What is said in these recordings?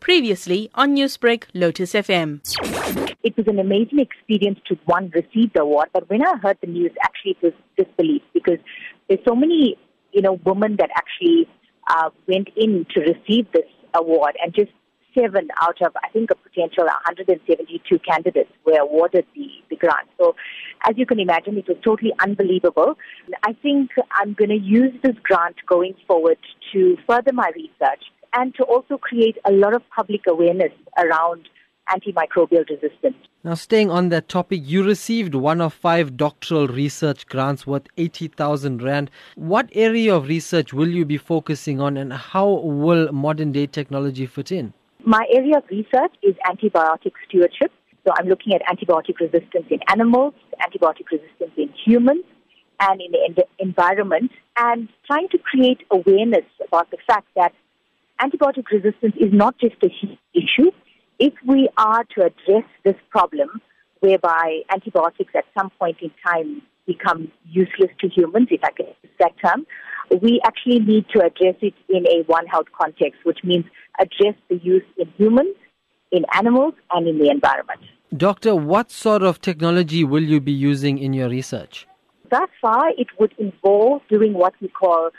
Previously on Newsbreak, Lotus FM. It was an amazing experience to one receive the award, but when I heard the news, actually it was disbelief because there's so many, you know, women that actually uh, went in to receive this award, and just seven out of I think a potential 172 candidates were awarded the, the grant. So, as you can imagine, it was totally unbelievable. I think I'm going to use this grant going forward to further my research and to also create a lot of public awareness around antimicrobial resistance. Now, staying on that topic, you received one of five doctoral research grants worth 80,000 Rand. What area of research will you be focusing on and how will modern day technology fit in? My area of research is antibiotic stewardship. So I'm looking at antibiotic resistance in animals, antibiotic resistance in humans, and in the environment, and trying to create awareness about the fact that antibiotic resistance is not just a issue. If we are to address this problem, whereby antibiotics at some point in time become useless to humans, if I can use that term, we actually need to address it in a One Health context, which means address the use in humans, in animals, and in the environment. Doctor, what sort of technology will you be using in your research? Thus far, it would involve doing what we call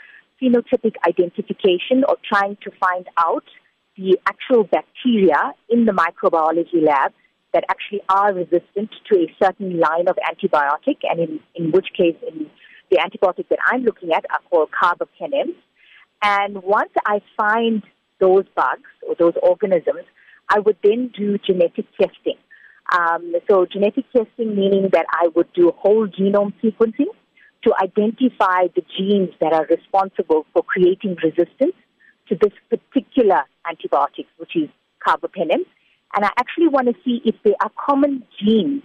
phenotypic identification or trying to find out the actual bacteria in the microbiology lab that actually are resistant to a certain line of antibiotic, and in, in which case, in the antibiotic that I'm looking at are called carbapenems. And once I find those bugs or those organisms, I would then do genetic testing. Um, so genetic testing meaning that I would do whole genome sequencing to identify the genes that are responsible for creating resistance to this particular antibiotic, which is carbapenem. And I actually want to see if there are common genes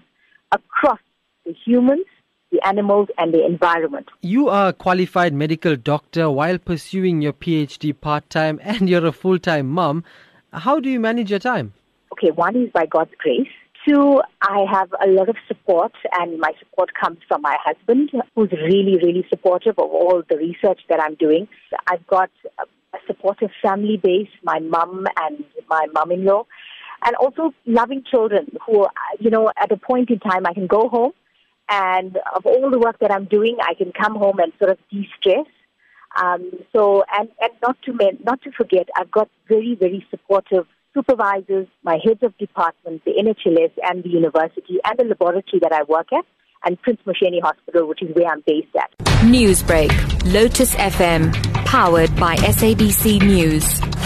across the humans, the animals, and the environment. You are a qualified medical doctor while pursuing your PhD part time, and you're a full time mom. How do you manage your time? Okay, one is by God's grace. Two, I have a lot of support, and my support comes from my husband, who's really, really supportive of all the research that I'm doing. I've got a supportive family base, my mum and my mum-in-law, and also loving children who, you know, at a point in time I can go home, and of all the work that I'm doing, I can come home and sort of de-stress. Um, so, and, and not to not to forget, I've got very, very supportive supervisors, my heads of departments, the NHLS and the university and the laboratory that I work at, and Prince Mshiyeni Hospital, which is where I'm based at. Newsbreak, Lotus FM, powered by SABC News.